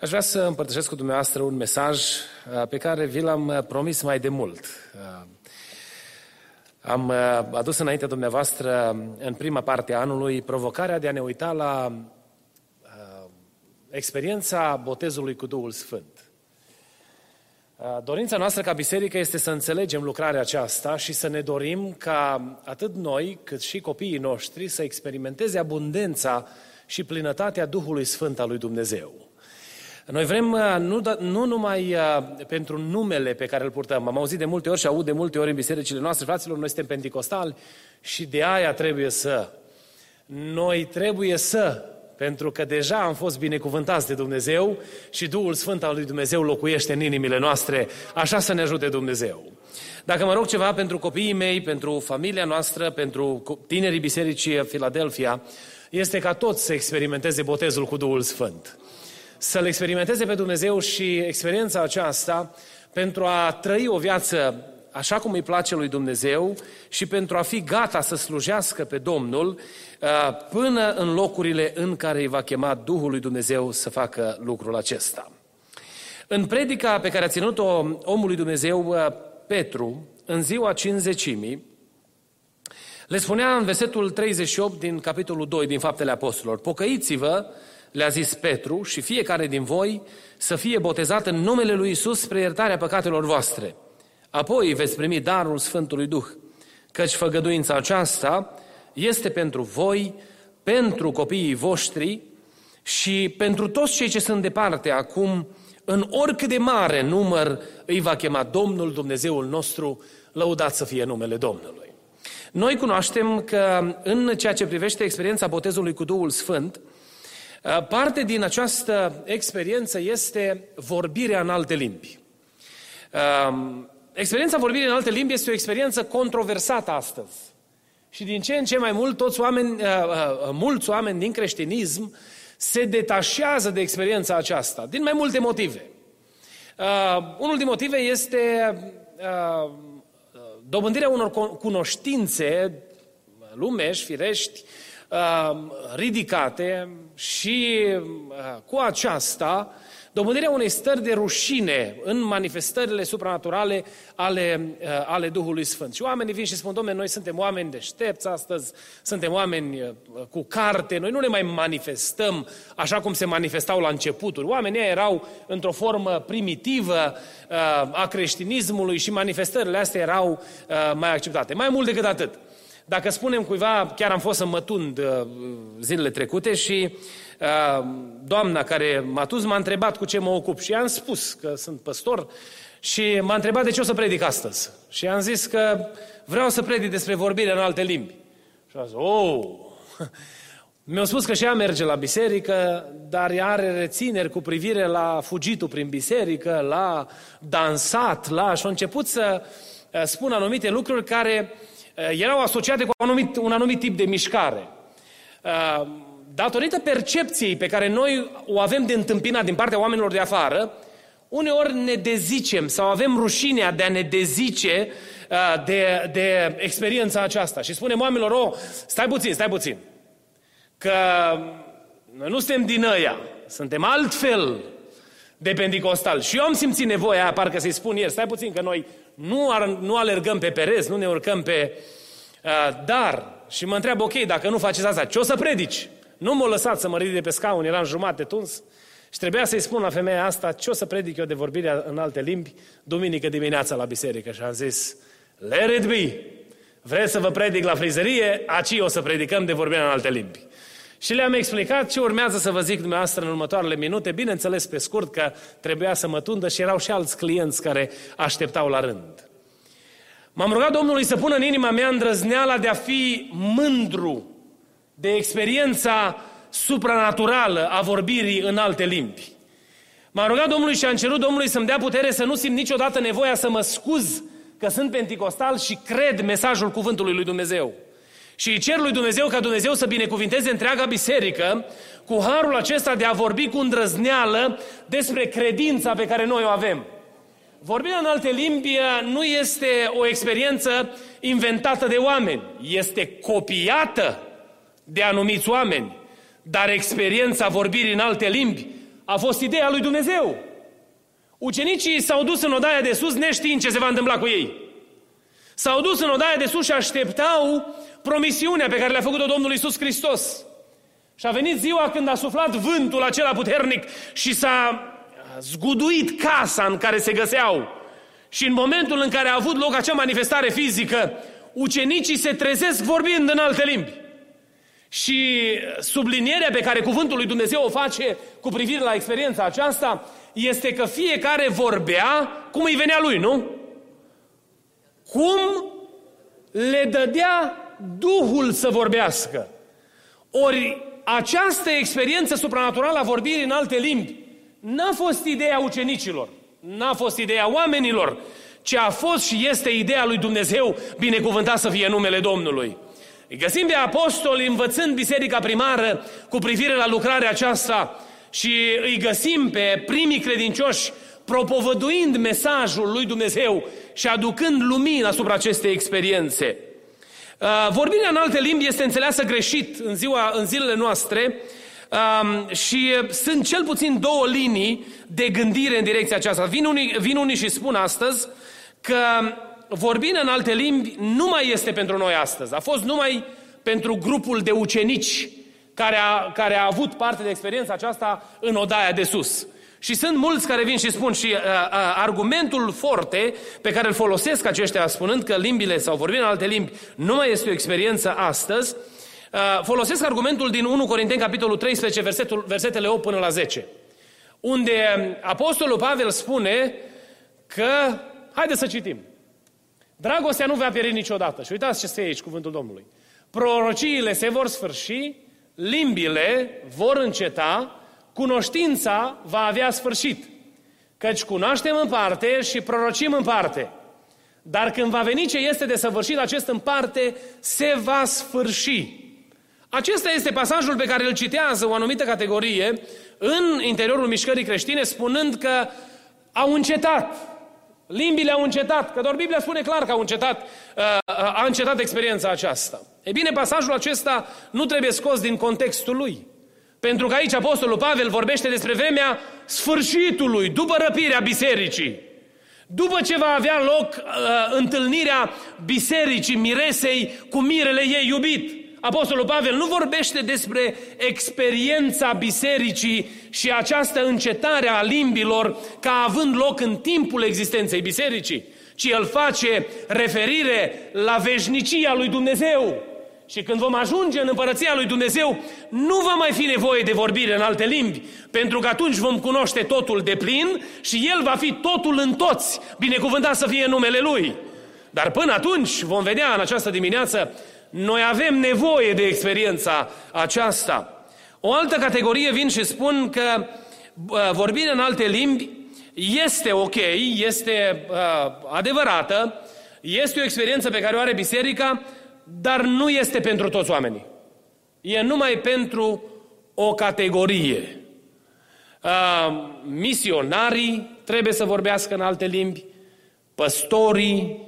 aș vrea să împărtășesc cu dumneavoastră un mesaj uh, pe care vi l-am uh, promis mai de mult. Uh, am adus înainte dumneavoastră, în prima parte a anului, provocarea de a ne uita la experiența botezului cu Duhul Sfânt. Dorința noastră ca biserică este să înțelegem lucrarea aceasta și să ne dorim ca atât noi cât și copiii noștri să experimenteze abundența și plinătatea Duhului Sfânt al lui Dumnezeu. Noi vrem uh, nu, da, nu numai uh, pentru numele pe care îl purtăm, am auzit de multe ori și aud de multe ori în bisericile noastre, fraților, noi suntem pentecostali și de aia trebuie să. Noi trebuie să, pentru că deja am fost binecuvântați de Dumnezeu și Duhul Sfânt al lui Dumnezeu locuiește în inimile noastre, așa să ne ajute Dumnezeu. Dacă mă rog ceva pentru copiii mei, pentru familia noastră, pentru tinerii bisericii Filadelfia, este ca toți să experimenteze botezul cu Duhul Sfânt. Să-L experimenteze pe Dumnezeu și experiența aceasta pentru a trăi o viață așa cum îi place lui Dumnezeu și pentru a fi gata să slujească pe Domnul uh, până în locurile în care îi va chema Duhul lui Dumnezeu să facă lucrul acesta. În predica pe care a ținut-o omul lui Dumnezeu, uh, Petru, în ziua cinzecimii, le spunea în versetul 38 din capitolul 2 din Faptele Apostolilor, pocăiți-vă, le-a zis Petru, și fiecare din voi să fie botezat în numele lui Isus spre iertarea păcatelor voastre. Apoi veți primi darul Sfântului Duh, căci făgăduința aceasta este pentru voi, pentru copiii voștri și pentru toți cei ce sunt departe acum, în oricât de mare număr îi va chema Domnul Dumnezeul nostru, lăudat să fie numele Domnului. Noi cunoaștem că în ceea ce privește experiența botezului cu Duhul Sfânt, uh, parte din această experiență este vorbirea în alte limbi. Um, experiența vorbirii în alte limbi este o experiență controversată astăzi. Și din ce în ce mai mult, toți oameni, uh, uh, mulți oameni din creștinism se detașează de experiența aceasta, din mai multe motive. Unul din motive este dobândirea unor cunoștințe lumești, firești, uh, ridicate și uh, cu aceasta dobândirea unei stări de rușine în manifestările supranaturale ale, uh, ale Duhului Sfânt. Și oamenii vin și spun, domnule, noi suntem oameni deștepți astăzi, suntem oameni cu carte, noi nu ne mai manifestăm așa cum se manifestau la începuturi. Oamenii erau într-o formă primitivă a creștinismului și manifestările astea erau mai acceptate. Mai mult decât atât. Dacă spunem cuiva, chiar am fost să mătund zilele trecute și uh, doamna care m-a dus m-a întrebat cu ce mă ocup și am spus că sunt păstor și m-a întrebat de ce o să predic astăzi. Și am zis că vreau să predic despre vorbire în alte limbi. Și a zis, oh, mi-a spus că și ea merge la biserică, dar ea are rețineri cu privire la fugitul prin biserică, la dansat, la... Și a început să spun anumite lucruri care erau asociate cu un anumit, un anumit tip de mișcare datorită percepției pe care noi o avem de întâmpinat din partea oamenilor de afară, uneori ne dezicem sau avem rușinea de a ne dezice uh, de, de experiența aceasta. Și spunem oamenilor, oh, stai puțin, stai puțin, că noi nu suntem din ăia, suntem altfel de pentecostal. Și eu am simțit nevoia aia, parcă să-i spun ieri, stai puțin că noi nu, ar, nu alergăm pe perez, nu ne urcăm pe... Uh, dar, și mă întreabă, ok, dacă nu faceți asta, ce o să predici? Nu m-a lăsat să mă ridic de pe scaun, eram jumate tuns. Și trebuia să-i spun la femeia asta ce o să predic eu de vorbire în alte limbi duminică dimineața la biserică. Și am zis, let it be! Vreți să vă predic la frizerie? Aci o să predicăm de vorbire în alte limbi. Și le-am explicat ce urmează să vă zic dumneavoastră în următoarele minute, bineînțeles pe scurt că trebuia să mă tundă și erau și alți clienți care așteptau la rând. M-am rugat Domnului să pună în inima mea îndrăzneala de a fi mândru de experiența supranaturală a vorbirii în alte limbi. M-am rugat Domnului și am cerut Domnului să-mi dea putere să nu simt niciodată nevoia să mă scuz că sunt penticostal și cred mesajul cuvântului lui Dumnezeu. Și îi cer lui Dumnezeu ca Dumnezeu să binecuvinteze întreaga biserică cu harul acesta de a vorbi cu îndrăzneală despre credința pe care noi o avem. Vorbirea în alte limbi nu este o experiență inventată de oameni, este copiată de anumiți oameni, dar experiența vorbirii în alte limbi a fost ideea lui Dumnezeu. Ucenicii s-au dus în odaia de sus neștiind ce se va întâmpla cu ei. S-au dus în odaia de sus și așteptau promisiunea pe care le-a făcut-o Domnul Isus Hristos. Și a venit ziua când a suflat vântul acela puternic și s-a zguduit casa în care se găseau. Și în momentul în care a avut loc acea manifestare fizică, ucenicii se trezesc vorbind în alte limbi. Și sublinierea pe care cuvântul lui Dumnezeu o face cu privire la experiența aceasta este că fiecare vorbea cum îi venea lui, nu? Cum le dădea Duhul să vorbească. Ori această experiență supranaturală a vorbirii în alte limbi n-a fost ideea ucenicilor, n-a fost ideea oamenilor, ci a fost și este ideea lui Dumnezeu, binecuvântat să fie numele Domnului. Îi găsim pe apostoli învățând biserica primară cu privire la lucrarea aceasta și îi găsim pe primii credincioși propovăduind mesajul lui Dumnezeu și aducând lumină asupra acestei experiențe. Uh, vorbirea în alte limbi este înțeleasă greșit în, ziua, în zilele noastre um, și sunt cel puțin două linii de gândire în direcția aceasta. Vin unii, vin unii și spun astăzi că vorbirea în alte limbi nu mai este pentru noi astăzi. A fost numai pentru grupul de ucenici care a, care a avut parte de experiența aceasta în odaia de sus. Și sunt mulți care vin și spun și uh, uh, argumentul forte pe care îl folosesc aceștia spunând că limbile sau vorbind în alte limbi nu mai este o experiență astăzi, uh, folosesc argumentul din 1 Corinteni, capitolul 13, versetul, versetele 8 până la 10, unde Apostolul Pavel spune că, haideți să citim, dragostea nu va pieri niciodată. Și uitați ce scrie aici cuvântul Domnului. Prorociile se vor sfârși, limbile vor înceta, cunoștința va avea sfârșit. Căci cunoaștem în parte și prorocim în parte. Dar când va veni ce este de săvârșit, acest în parte se va sfârși. Acesta este pasajul pe care îl citează o anumită categorie în interiorul mișcării creștine, spunând că au încetat. Limbile au încetat, că doar Biblia spune clar că au încetat, uh, uh, a încetat experiența aceasta. E bine, pasajul acesta nu trebuie scos din contextul lui. Pentru că aici Apostolul Pavel vorbește despre vremea sfârșitului, după răpirea bisericii. După ce va avea loc uh, întâlnirea bisericii miresei cu mirele ei iubit. Apostolul Pavel nu vorbește despre experiența bisericii și această încetare a limbilor ca având loc în timpul existenței bisericii, ci el face referire la veșnicia lui Dumnezeu, și când vom ajunge în împărăția lui Dumnezeu, nu va mai fi nevoie de vorbire în alte limbi, pentru că atunci vom cunoaște totul de plin și El va fi totul în toți, binecuvântat să fie numele Lui. Dar până atunci vom vedea în această dimineață, noi avem nevoie de experiența aceasta. O altă categorie vin și spun că vorbirea în alte limbi este ok, este uh, adevărată, este o experiență pe care o are biserica, dar nu este pentru toți oamenii. E numai pentru o categorie. Uh, misionarii trebuie să vorbească în alte limbi, păstorii,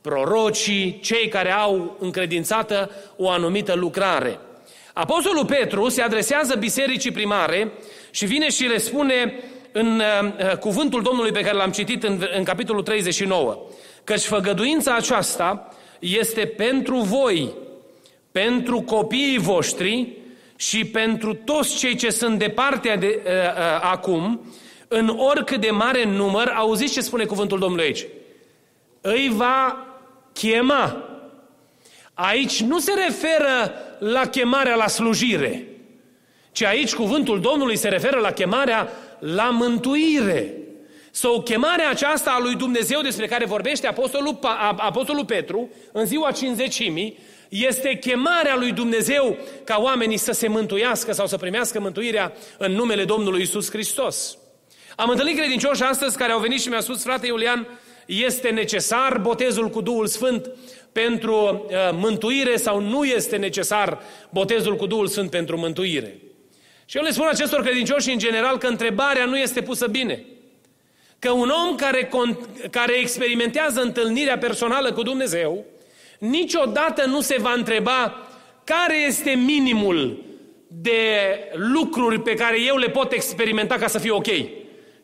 prorocii, cei care au încredințată o anumită lucrare. Apostolul Petru se adresează bisericii primare și vine și le spune în uh, cuvântul Domnului pe care l-am citit în, în capitolul 39, căci făgăduința aceasta este pentru voi, pentru copiii voștri și pentru toți cei ce sunt departe de uh, uh, acum, în oricât de mare număr, auziți ce spune cuvântul Domnului aici? Îi va chema. Aici nu se referă la chemarea la slujire, ci aici cuvântul Domnului se referă la chemarea la mântuire. Sau chemarea aceasta a lui Dumnezeu despre care vorbește Apostolul, Apostolul Petru în ziua cinzecimii, este chemarea lui Dumnezeu ca oamenii să se mântuiască sau să primească mântuirea în numele Domnului Isus Hristos. Am întâlnit credincioși astăzi care au venit și mi-au spus, frate Iulian, este necesar botezul cu Duhul Sfânt pentru uh, mântuire sau nu este necesar botezul cu Duhul Sfânt pentru mântuire? Și eu le spun acestor credincioși în general că întrebarea nu este pusă bine. Că un om care, care experimentează întâlnirea personală cu Dumnezeu, niciodată nu se va întreba care este minimul de lucruri pe care eu le pot experimenta ca să fie ok.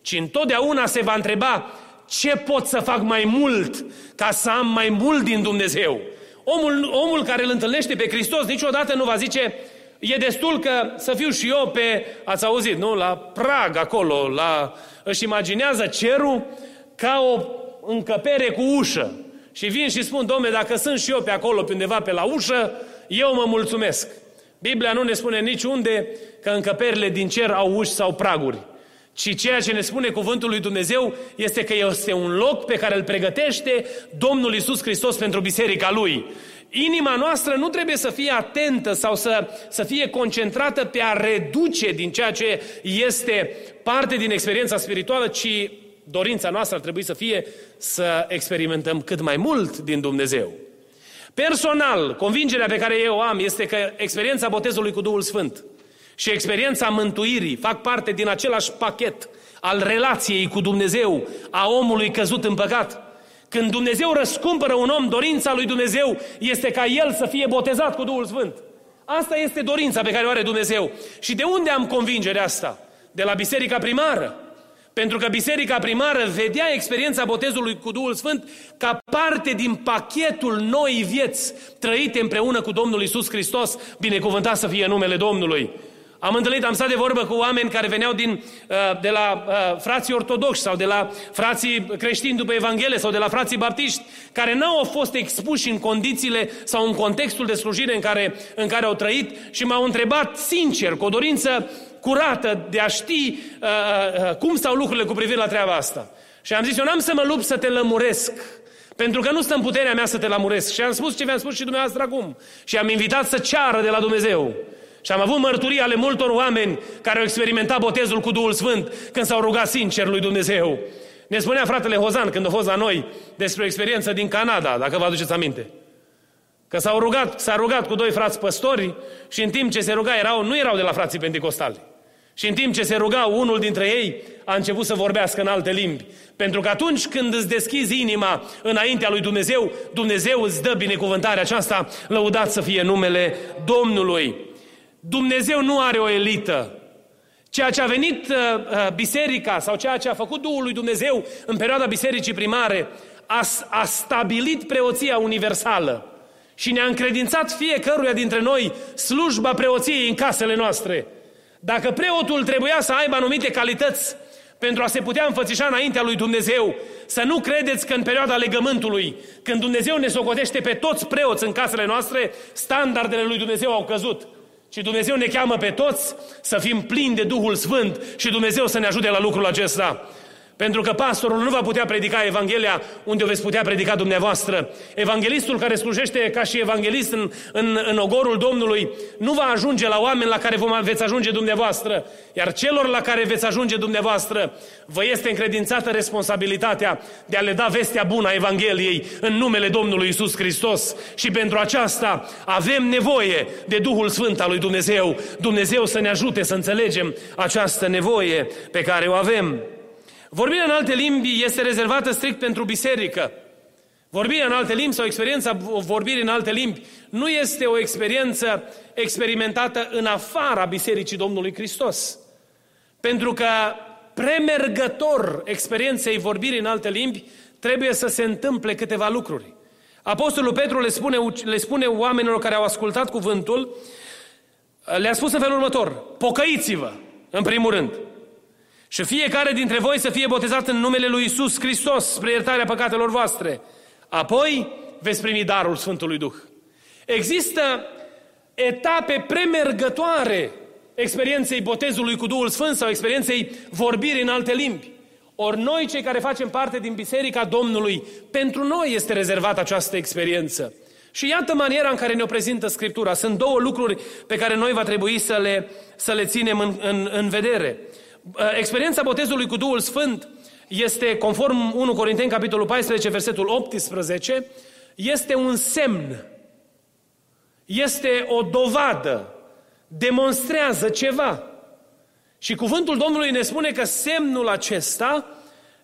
Ci întotdeauna se va întreba ce pot să fac mai mult ca să am mai mult din Dumnezeu. Omul, omul care îl întâlnește pe Hristos niciodată nu va zice e destul că să fiu și eu pe, ați auzit, nu? La prag acolo, la, își imaginează cerul ca o încăpere cu ușă. Și vin și spun, domne, dacă sunt și eu pe acolo, pe undeva pe la ușă, eu mă mulțumesc. Biblia nu ne spune niciunde că încăperile din cer au uși sau praguri. Ci ceea ce ne spune cuvântul lui Dumnezeu este că este un loc pe care îl pregătește Domnul Isus Hristos pentru biserica Lui. Inima noastră nu trebuie să fie atentă sau să, să fie concentrată pe a reduce din ceea ce este parte din experiența spirituală, ci dorința noastră ar trebui să fie să experimentăm cât mai mult din Dumnezeu. Personal, convingerea pe care eu am este că experiența botezului cu Duhul Sfânt și experiența mântuirii fac parte din același pachet al relației cu Dumnezeu, a omului căzut în păcat. Când Dumnezeu răscumpără un om, dorința lui Dumnezeu este ca el să fie botezat cu Duhul Sfânt. Asta este dorința pe care o are Dumnezeu. Și de unde am convingerea asta? De la biserica primară. Pentru că biserica primară vedea experiența botezului cu Duhul Sfânt ca parte din pachetul noi vieți trăite împreună cu Domnul Isus Hristos, binecuvântat să fie numele Domnului. Am întâlnit, am stat de vorbă cu oameni care veneau din, uh, de la uh, frații ortodoxi sau de la frații creștini după Evanghelie sau de la frații baptiști, care n-au fost expuși în condițiile sau în contextul de slujire în care, în care au trăit și m-au întrebat sincer, cu o dorință curată de a ști uh, uh, cum stau lucrurile cu privire la treaba asta. Și am zis, eu n-am să mă lupt să te lămuresc, pentru că nu stă în puterea mea să te lămuresc. Și am spus ce vi-am spus și dumneavoastră acum. Și am invitat să ceară de la Dumnezeu. Și am avut mărturii ale multor oameni care au experimentat botezul cu Duhul Sfânt când s-au rugat sincer lui Dumnezeu. Ne spunea fratele Hozan când a fost la noi despre o experiență din Canada, dacă vă aduceți aminte. Că s-au rugat, s-a rugat cu doi frați păstori și în timp ce se ruga erau, nu erau de la frații pentecostali. Și în timp ce se ruga unul dintre ei, a început să vorbească în alte limbi. Pentru că atunci când îți deschizi inima înaintea lui Dumnezeu, Dumnezeu îți dă binecuvântarea aceasta, lăudat să fie numele Domnului. Dumnezeu nu are o elită. Ceea ce a venit uh, uh, biserica sau ceea ce a făcut Duhul lui Dumnezeu în perioada bisericii primare a, a stabilit preoția universală și ne-a încredințat fiecăruia dintre noi slujba preoției în casele noastre. Dacă preotul trebuia să aibă anumite calități pentru a se putea înfățișa înaintea lui Dumnezeu, să nu credeți că în perioada legământului, când Dumnezeu ne socotește pe toți preoți în casele noastre, standardele lui Dumnezeu au căzut. Și Dumnezeu ne cheamă pe toți să fim plini de Duhul Sfânt și Dumnezeu să ne ajute la lucrul acesta. Pentru că pastorul nu va putea predica Evanghelia unde o veți putea predica dumneavoastră. Evanghelistul care slujește ca și evanghelist în, în, în ogorul Domnului nu va ajunge la oameni la care vom, veți ajunge dumneavoastră. Iar celor la care veți ajunge dumneavoastră vă este încredințată responsabilitatea de a le da vestea bună a Evangheliei în numele Domnului Isus Hristos. Și pentru aceasta avem nevoie de Duhul Sfânt al lui Dumnezeu. Dumnezeu să ne ajute să înțelegem această nevoie pe care o avem. Vorbirea în alte limbi este rezervată strict pentru biserică. Vorbirea în alte limbi sau experiența vorbirii în alte limbi nu este o experiență experimentată în afara Bisericii Domnului Hristos. Pentru că premergător experienței vorbirii în alte limbi trebuie să se întâmple câteva lucruri. Apostolul Petru le spune, le spune oamenilor care au ascultat cuvântul, le-a spus în felul următor, pocăiți-vă, în primul rând. Și fiecare dintre voi să fie botezat în numele lui Isus Hristos spre iertarea păcatelor voastre. Apoi veți primi darul Sfântului Duh. Există etape premergătoare experienței botezului cu Duhul Sfânt sau experienței vorbirii în alte limbi. Ori noi, cei care facem parte din Biserica Domnului, pentru noi este rezervată această experiență. Și iată maniera în care ne-o prezintă Scriptura. Sunt două lucruri pe care noi va trebui să le, să le ținem în, în, în vedere. Experiența botezului cu Duhul Sfânt este, conform 1 Corinteni, capitolul 14, versetul 18, este un semn, este o dovadă, demonstrează ceva. Și cuvântul Domnului ne spune că semnul acesta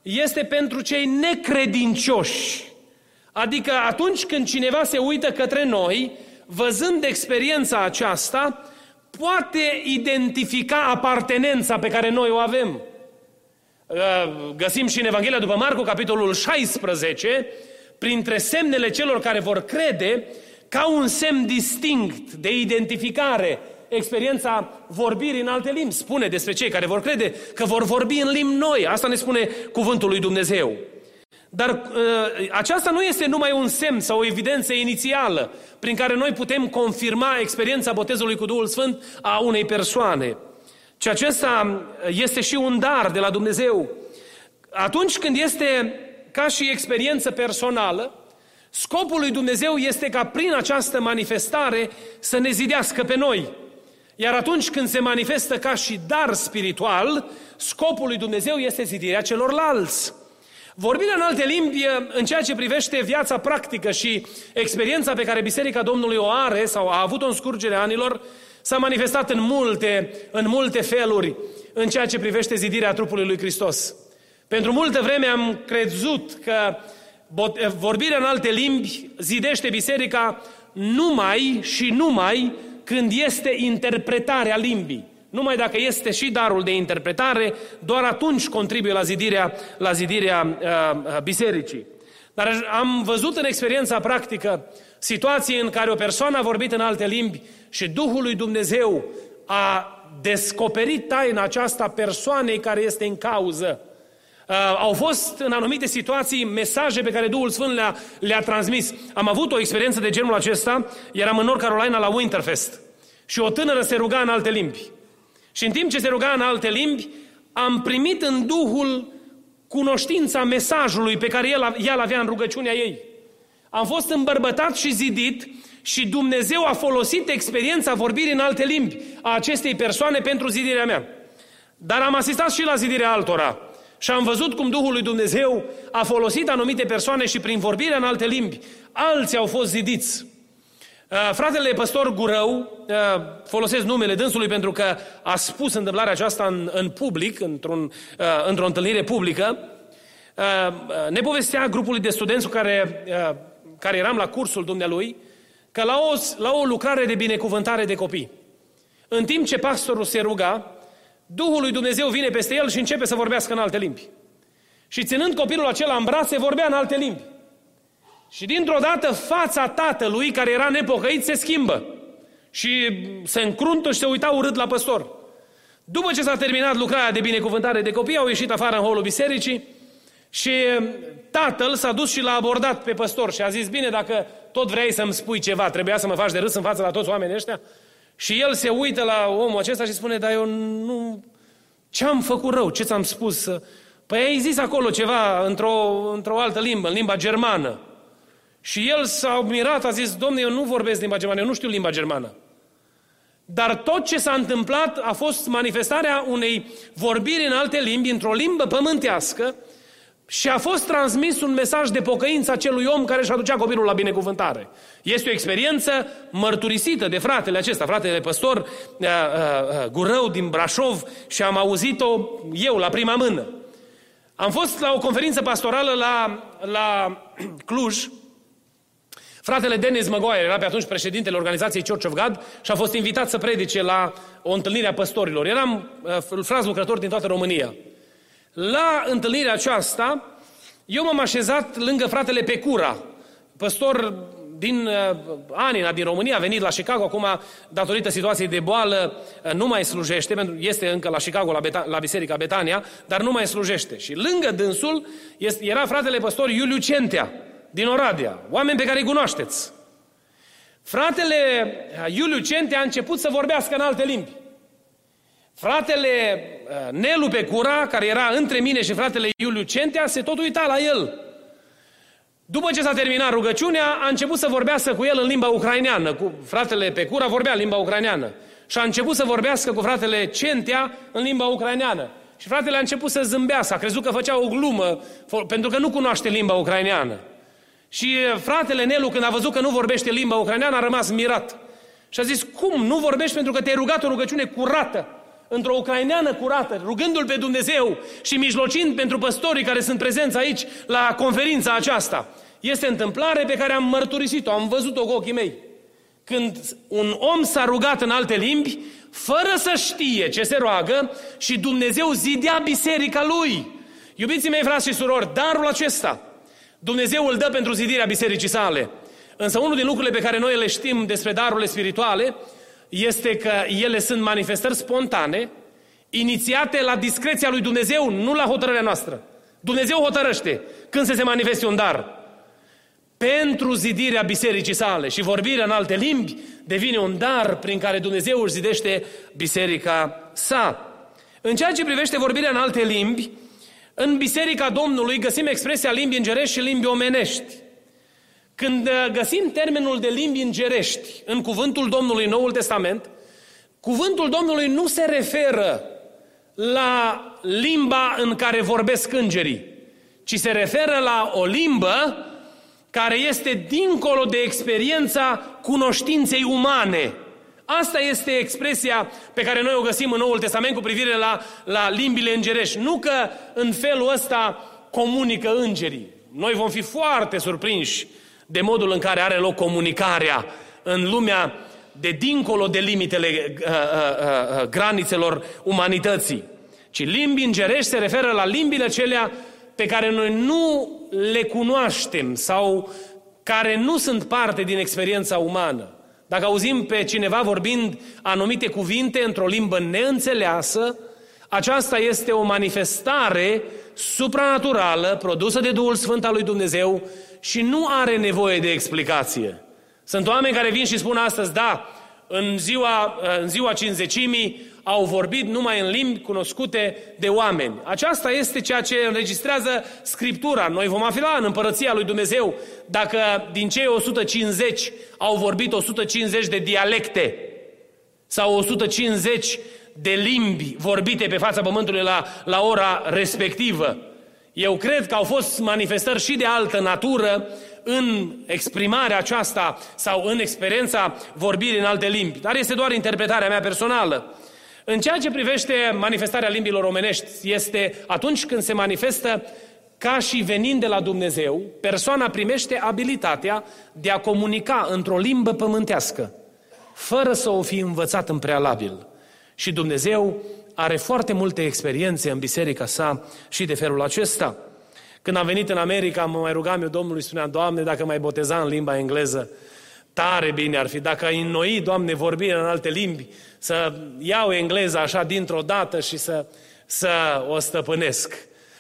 este pentru cei necredincioși. Adică atunci când cineva se uită către noi, văzând experiența aceasta, poate identifica apartenența pe care noi o avem. Uh, găsim și în Evanghelia după Marcu, capitolul 16, printre semnele celor care vor crede, ca un semn distinct de identificare, experiența vorbirii în alte limbi. Spune despre cei care vor crede că vor vorbi în limbi noi. Asta ne spune cuvântul lui Dumnezeu. Dar uh, aceasta nu este numai un semn sau o evidență inițială prin care noi putem confirma experiența botezului cu Duhul Sfânt a unei persoane. Ci acesta este și un dar de la Dumnezeu. Atunci când este ca și experiență personală, scopul lui Dumnezeu este ca prin această manifestare să ne zidească pe noi. Iar atunci când se manifestă ca și dar spiritual, scopul lui Dumnezeu este zidirea celorlalți. Vorbirea în alte limbi, în ceea ce privește viața practică și experiența pe care Biserica Domnului o are sau a avut-o în scurgerea anilor, s-a manifestat în multe, în multe feluri în ceea ce privește zidirea trupului lui Hristos. Pentru multă vreme am crezut că vorbirea în alte limbi zidește biserica numai și numai când este interpretarea limbii. Numai dacă este și darul de interpretare, doar atunci contribuie la zidirea, la zidirea uh, uh, bisericii. Dar am văzut în experiența practică situații în care o persoană a vorbit în alte limbi și Duhul lui Dumnezeu a descoperit taina aceasta persoanei care este în cauză. Uh, au fost în anumite situații mesaje pe care Duhul Sfânt le-a, le-a transmis. Am avut o experiență de genul acesta, eram în North Carolina la Winterfest și o tânără se ruga în alte limbi. Și în timp ce se ruga în alte limbi, am primit în Duhul cunoștința mesajului pe care el, ea avea în rugăciunea ei. Am fost îmbărbătat și zidit și Dumnezeu a folosit experiența vorbirii în alte limbi a acestei persoane pentru zidirea mea. Dar am asistat și la zidirea altora. Și am văzut cum Duhul lui Dumnezeu a folosit anumite persoane și prin vorbirea în alte limbi, alții au fost zidiți. Uh, fratele păstor Gurău, uh, folosesc numele dânsului pentru că a spus întâmplarea aceasta în, în public, într-un, uh, într-o întâlnire publică, ne povestea grupului de studenți cu care, care eram la cursul dumnealui, că la o, la o lucrare de binecuvântare de copii, în timp ce pastorul se ruga, Duhul lui Dumnezeu vine peste el și începe să vorbească în alte limbi. Și ținând copilul acela în brațe, vorbea în alte limbi. Și dintr-o dată fața tatălui, care era nepocăit, se schimbă. Și se încruntă și se uita urât la păstor. După ce s-a terminat lucrarea de binecuvântare de copii, au ieșit afară în holul bisericii și tatăl s-a dus și l-a abordat pe păstor și a zis, bine, dacă tot vrei să-mi spui ceva, trebuia să mă faci de râs în fața la toți oamenii ăștia? Și el se uită la omul acesta și spune, dar eu nu... Ce-am făcut rău? Ce ți-am spus? Păi ai zis acolo ceva într-o, într-o altă limbă, în limba germană. Și el s-a mirat, a zis, domne, eu nu vorbesc limba germană, eu nu știu limba germană. Dar tot ce s-a întâmplat a fost manifestarea unei vorbiri în alte limbi, într-o limbă pământească, și a fost transmis un mesaj de pocăință acelui om care își aducea copilul la binecuvântare. Este o experiență mărturisită de fratele acesta, fratele păstor uh, uh, uh, Gurău din Brașov și am auzit-o eu la prima mână. Am fost la o conferință pastorală la, la Cluj, Fratele Denis Maguire era pe atunci președintele organizației Church of God și a fost invitat să predice la o întâlnire a păstorilor. Eram uh, frați lucrători din toată România. La întâlnirea aceasta, eu m-am așezat lângă fratele Pecura, păstor din uh, Anina, din România, a venit la Chicago, acum, datorită situației de boală, uh, nu mai slujește, pentru este încă la Chicago, la, Beta, la Biserica Betania, dar nu mai slujește. Și lângă dânsul este, era fratele păstor Iuliu Centea, din Oradea, oameni pe care îi cunoașteți. Fratele uh, Iuliu Centea a început să vorbească în alte limbi. Fratele uh, Nelu Pecura, care era între mine și fratele Iuliu Centea, se tot uita la el. După ce s-a terminat rugăciunea, a început să vorbească cu el în limba ucraineană. Cu fratele Pecura vorbea limba ucraineană. Și a început să vorbească cu fratele Centea în limba ucraineană. Și fratele a început să zâmbească, a crezut că făcea o glumă, pentru că nu cunoaște limba ucraineană. Și fratele Nelu, când a văzut că nu vorbește limba ucraineană, a rămas mirat. Și a zis, cum, nu vorbești pentru că te-ai rugat o rugăciune curată, într-o ucraineană curată, rugându-L pe Dumnezeu și mijlocind pentru păstorii care sunt prezenți aici la conferința aceasta. Este întâmplare pe care am mărturisit-o, am văzut-o cu ochii mei. Când un om s-a rugat în alte limbi, fără să știe ce se roagă și Dumnezeu zidea biserica lui. Iubiții mei, frați și surori, darul acesta, Dumnezeu îl dă pentru zidirea bisericii sale. Însă unul din lucrurile pe care noi le știm despre darurile spirituale este că ele sunt manifestări spontane, inițiate la discreția lui Dumnezeu, nu la hotărârea noastră. Dumnezeu hotărăște când să se manifeste un dar. Pentru zidirea bisericii sale și vorbirea în alte limbi devine un dar prin care Dumnezeu își zidește biserica sa. În ceea ce privește vorbirea în alte limbi, în biserica Domnului găsim expresia limbi îngerești și limbi omenești. Când uh, găsim termenul de limbi îngerești în cuvântul Domnului în Noul Testament, cuvântul Domnului nu se referă la limba în care vorbesc îngerii, ci se referă la o limbă care este dincolo de experiența cunoștinței umane. Asta este expresia pe care noi o găsim în Noul Testament cu privire la, la limbile îngerești. Nu că în felul ăsta comunică îngerii. Noi vom fi foarte surprinși de modul în care are loc comunicarea în lumea de dincolo de limitele uh, uh, uh, uh, granițelor umanității. Ci limbi îngerești se referă la limbile acelea pe care noi nu le cunoaștem sau care nu sunt parte din experiența umană. Dacă auzim pe cineva vorbind anumite cuvinte într-o limbă neînțeleasă, aceasta este o manifestare supranaturală produsă de Duhul Sfânt al lui Dumnezeu și nu are nevoie de explicație. Sunt oameni care vin și spun astăzi, da, în ziua, în ziua cinzecimii au vorbit numai în limbi cunoscute de oameni. Aceasta este ceea ce înregistrează Scriptura. Noi vom afla în împărăția lui Dumnezeu dacă din cei 150 au vorbit 150 de dialecte sau 150 de limbi vorbite pe fața pământului la, la ora respectivă. Eu cred că au fost manifestări și de altă natură în exprimarea aceasta sau în experiența vorbirii în alte limbi. Dar este doar interpretarea mea personală. În ceea ce privește manifestarea limbilor omenești, este atunci când se manifestă ca și venind de la Dumnezeu, persoana primește abilitatea de a comunica într-o limbă pământească, fără să o fi învățat în prealabil. Și Dumnezeu are foarte multe experiențe în biserica sa și de felul acesta. Când am venit în America, mă mai rugam eu Domnului, spuneam, Doamne, dacă mai boteza în limba engleză, tare bine ar fi. Dacă ai înnoi, Doamne, vorbirea în alte limbi, să iau engleza așa dintr-o dată și să, să o stăpânesc.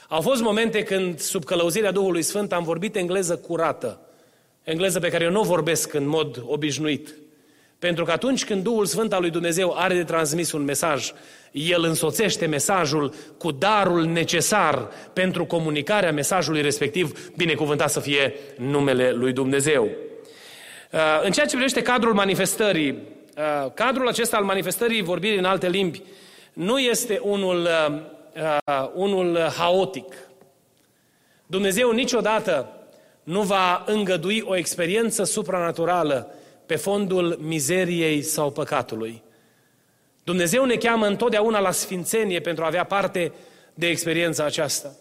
Au fost momente când, sub călăuzirea Duhului Sfânt, am vorbit engleză curată. Engleză pe care eu nu o vorbesc în mod obișnuit. Pentru că atunci când Duhul Sfânt al lui Dumnezeu are de transmis un mesaj, El însoțește mesajul cu darul necesar pentru comunicarea mesajului respectiv, binecuvântat să fie numele lui Dumnezeu. Uh, în ceea ce privește cadrul manifestării, uh, cadrul acesta al manifestării vorbirii în alte limbi nu este unul, uh, unul haotic. Dumnezeu niciodată nu va îngădui o experiență supranaturală pe fondul mizeriei sau păcatului. Dumnezeu ne cheamă întotdeauna la sfințenie pentru a avea parte de experiența aceasta.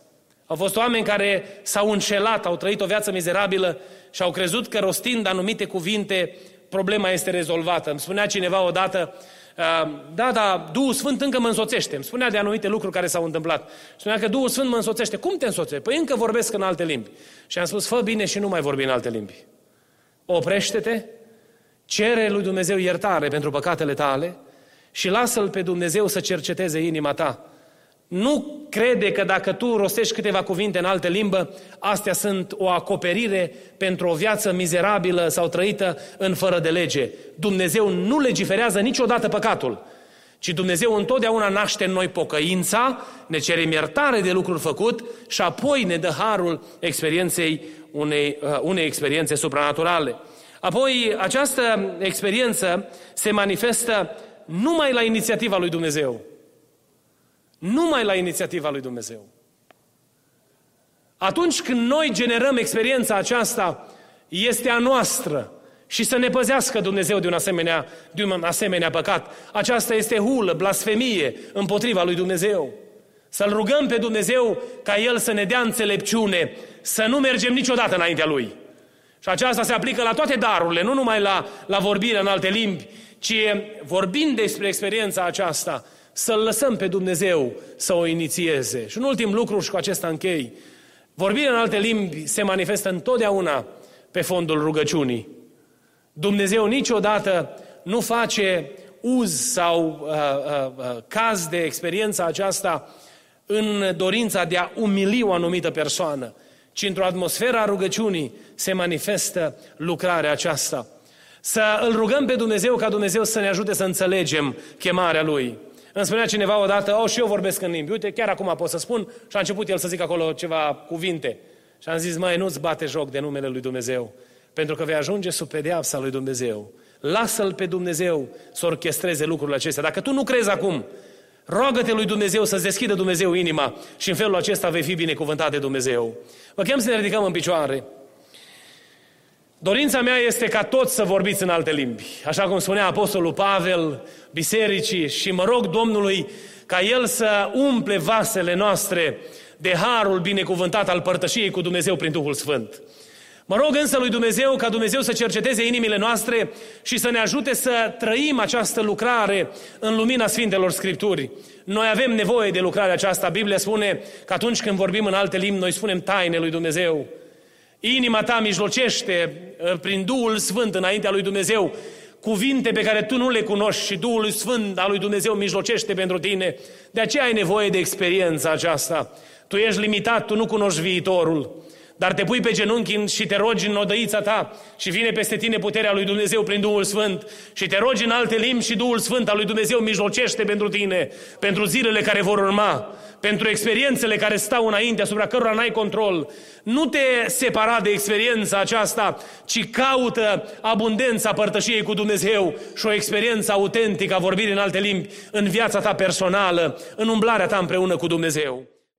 Au fost oameni care s-au înșelat, au trăit o viață mizerabilă și au crezut că rostind anumite cuvinte, problema este rezolvată. Îmi spunea cineva odată, uh, da, da, Duhul Sfânt încă mă însoțește. Îmi spunea de anumite lucruri care s-au întâmplat. Spunea că Duhul Sfânt mă însoțește. Cum te însoțește? Păi încă vorbesc în alte limbi. Și am spus, fă bine și nu mai vorbi în alte limbi. Oprește-te, Cere lui Dumnezeu iertare pentru păcatele tale și lasă-L pe Dumnezeu să cerceteze inima ta. Nu crede că dacă tu rostești câteva cuvinte în altă limbă, astea sunt o acoperire pentru o viață mizerabilă sau trăită în fără de lege. Dumnezeu nu legiferează niciodată păcatul, ci Dumnezeu întotdeauna naște în noi pocăința, ne cerem iertare de lucruri făcut și apoi ne dă harul experienței unei, uh, unei experiențe supranaturale. Apoi, această experiență se manifestă numai la inițiativa lui Dumnezeu. Numai la inițiativa lui Dumnezeu. Atunci când noi generăm experiența aceasta, este a noastră și să ne păzească Dumnezeu de un asemenea, de un asemenea păcat. Aceasta este hulă, blasfemie împotriva lui Dumnezeu. Să-L rugăm pe Dumnezeu ca El să ne dea înțelepciune, să nu mergem niciodată înaintea Lui. Și aceasta se aplică la toate darurile, nu numai la, la vorbire în alte limbi, ci vorbind despre experiența aceasta, să-L lăsăm pe Dumnezeu să o inițieze. Și un ultim lucru și cu acesta închei. Vorbirea în alte limbi se manifestă întotdeauna pe fondul rugăciunii. Dumnezeu niciodată nu face uz sau uh, uh, uh, caz de experiența aceasta în dorința de a umili o anumită persoană, ci într-o atmosferă a rugăciunii se manifestă lucrarea aceasta. Să îl rugăm pe Dumnezeu ca Dumnezeu să ne ajute să înțelegem chemarea Lui. Îmi spunea cineva odată, oh, și eu vorbesc în limbi. Uite, chiar acum pot să spun. Și a început el să zic acolo ceva cuvinte. Și am zis, mai nu-ți bate joc de numele Lui Dumnezeu, pentru că vei ajunge sub pedeapsa Lui Dumnezeu. Lasă-L pe Dumnezeu să orchestreze lucrurile acestea. Dacă tu nu crezi acum, rogă-te lui Dumnezeu să-ți deschidă Dumnezeu inima și în felul acesta vei fi binecuvântat de Dumnezeu. Vă chem să ne ridicăm în picioare. Dorința mea este ca toți să vorbiți în alte limbi. Așa cum spunea Apostolul Pavel, bisericii și mă rog Domnului ca El să umple vasele noastre de harul binecuvântat al părtășiei cu Dumnezeu prin Duhul Sfânt. Mă rog însă lui Dumnezeu ca Dumnezeu să cerceteze inimile noastre și să ne ajute să trăim această lucrare în lumina Sfintelor Scripturi. Noi avem nevoie de lucrarea aceasta. Biblia spune că atunci când vorbim în alte limbi, noi spunem taine lui Dumnezeu. Inima ta mijlocește uh, prin Duhul Sfânt înaintea lui Dumnezeu cuvinte pe care tu nu le cunoști și Duhul Sfânt al lui Dumnezeu mijlocește pentru tine. De aceea ai nevoie de experiența aceasta. Tu ești limitat, tu nu cunoști viitorul. Dar te pui pe genunchi și te rogi în odăița ta și vine peste tine puterea lui Dumnezeu prin Duhul Sfânt și te rogi în alte limbi și Duhul Sfânt al lui Dumnezeu mijlocește pentru tine, pentru zilele care vor urma, pentru experiențele care stau înainte, asupra cărora n-ai control. Nu te separa de experiența aceasta, ci caută abundența părtășiei cu Dumnezeu și o experiență autentică a vorbirii în alte limbi în viața ta personală, în umblarea ta împreună cu Dumnezeu.